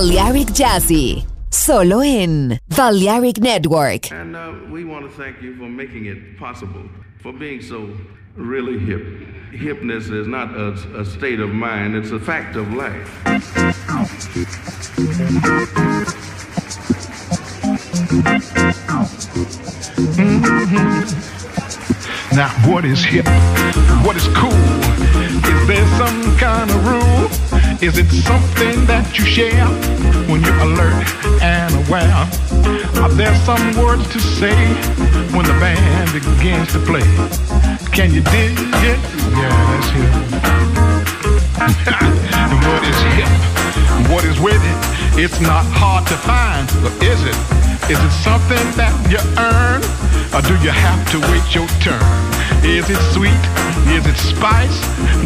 Balearic Jazzy. Solo en Balearic Network. And uh, we want to thank you for making it possible, for being so really hip. Hipness is not a, a state of mind, it's a fact of life. Now, what is hip? What is cool? Is there some kind of rule? Is it something that you share when you're alert and aware? Are there some words to say when the band begins to play? Can you dig it? Yeah, that's hip. what is hip? What is with it? It's not hard to find, but is it? Is it something that you earn? Or do you have to wait your turn? Is it sweet? Is it spice?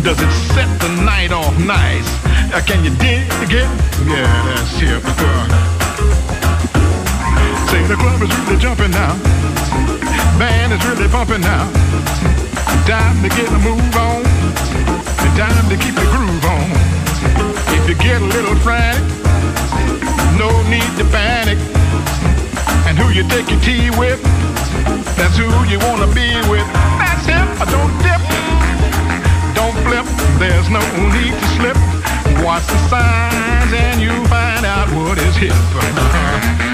Does it set the night off nice? Uh, can you dig it? Yeah, that's hip. Say the club is really jumping now. Band is really bumping now. Time to get a move on. Time to keep the groove on. If you get a little frantic, no need to panic. And who you take your tea with, that's who you wanna be with. That's him. I don't dip, don't flip. There's no need to slip. Watch the signs and you find out what is hip.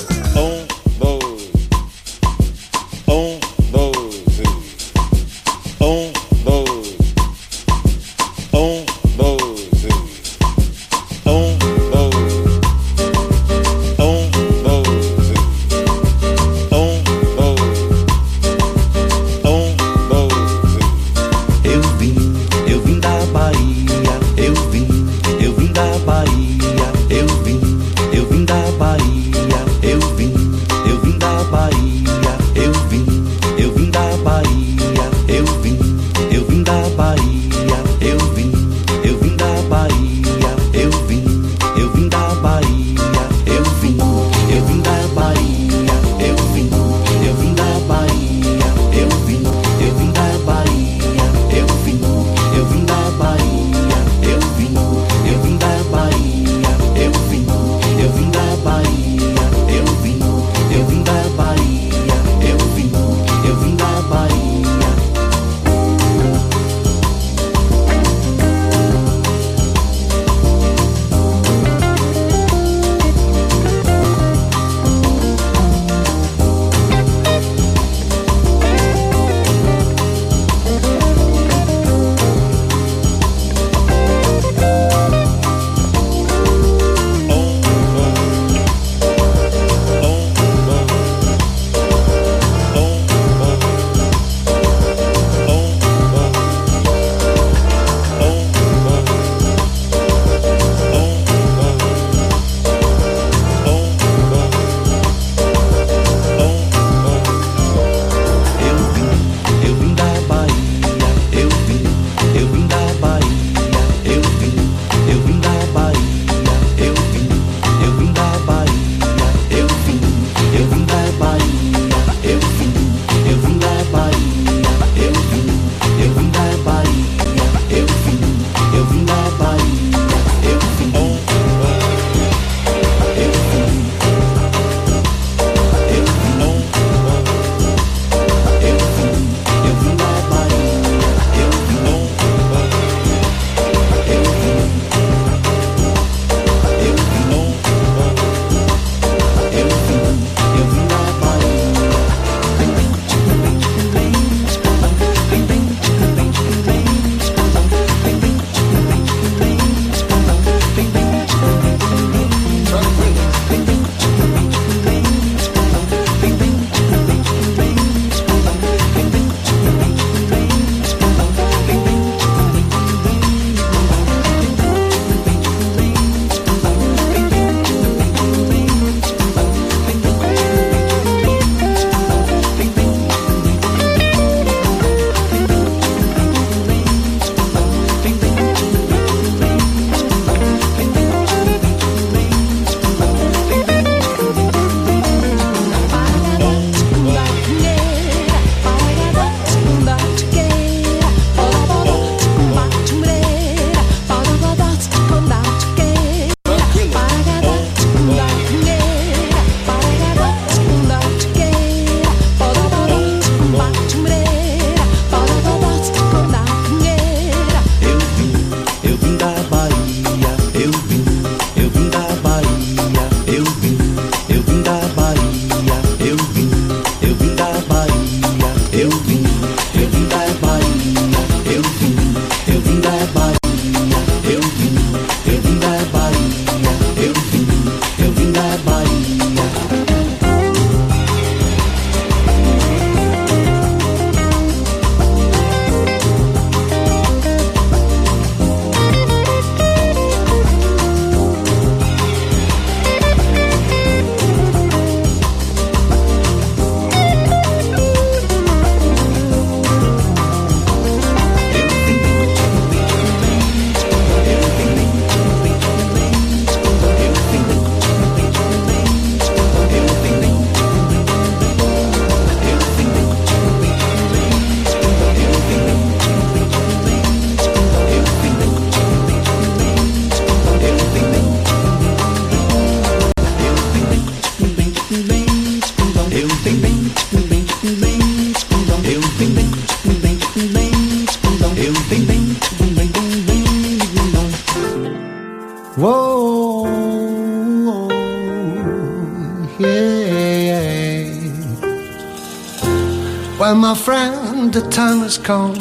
The time has come.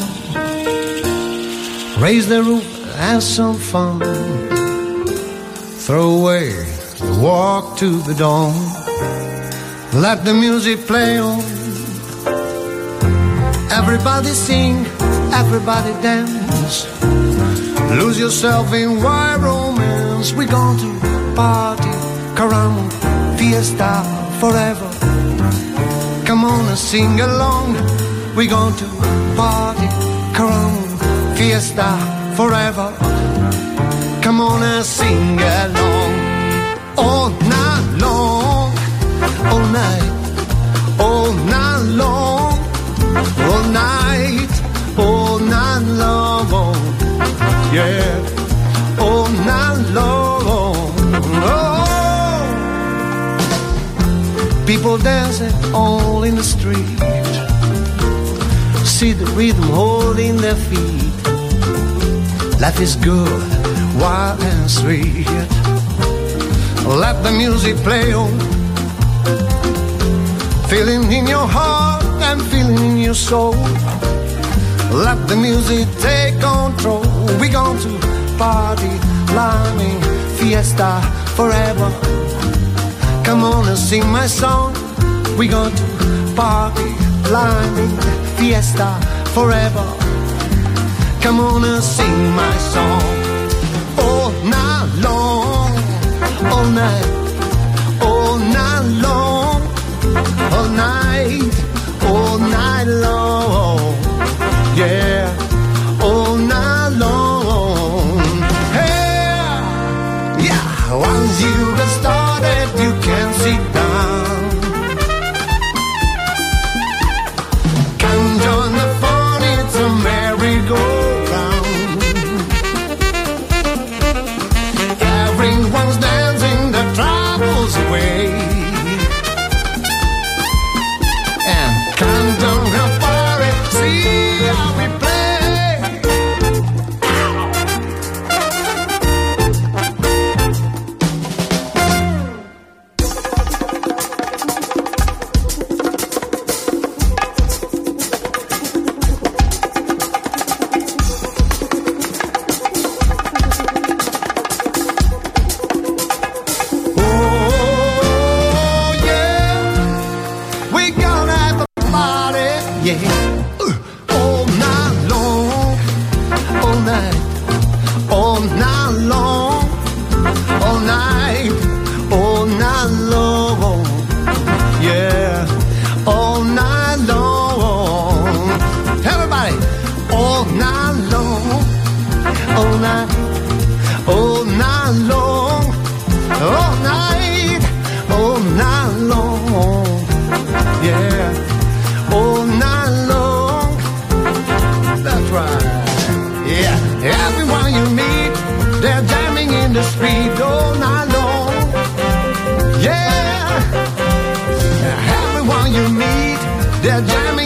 Raise the roof, have some fun. Throw away the walk to the dawn. Let the music play on. Everybody sing, everybody dance. Lose yourself in wild romance. We're going to party, caramba, fiesta forever. Come on and sing along. We're going to party, caramba, fiesta forever. Come on and sing along. All night long, all night, all night long, all night, all night long. Yeah, all night long. Oh. People dancing all in the street. See the rhythm holding their feet. Life is good, wild and sweet. Let the music play on. Feeling in your heart and feeling in your soul. Let the music take control. We're going to party, climbing, fiesta forever. Come on and sing my song. We're going to party, climbing, fiesta forever. Come on and sing my song. All night long, all night,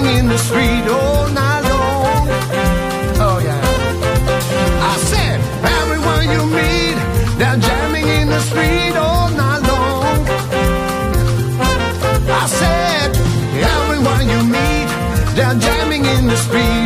they're in the street all night long. Oh yeah. I said, everyone you meet, they're jamming in the street all night long. I said, everyone you meet, they're jamming in the street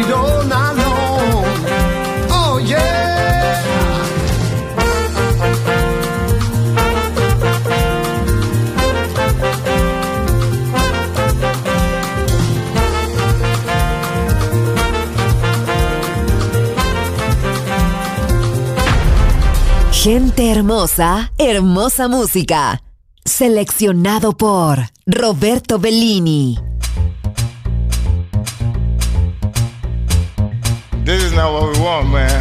Gente hermosa, hermosa música. Seleccionado por Roberto Bellini. This is not what we want, man.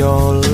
Your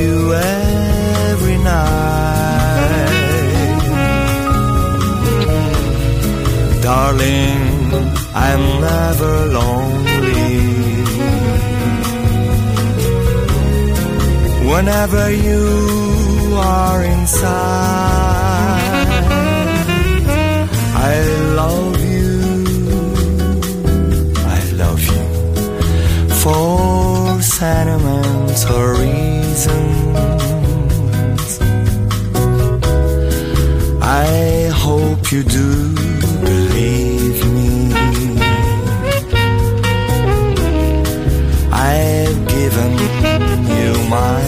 you every night. Darling, I'm never lonely. Whenever you are inside. I love you. I love you for sentimental hope you do believe me. I've given you my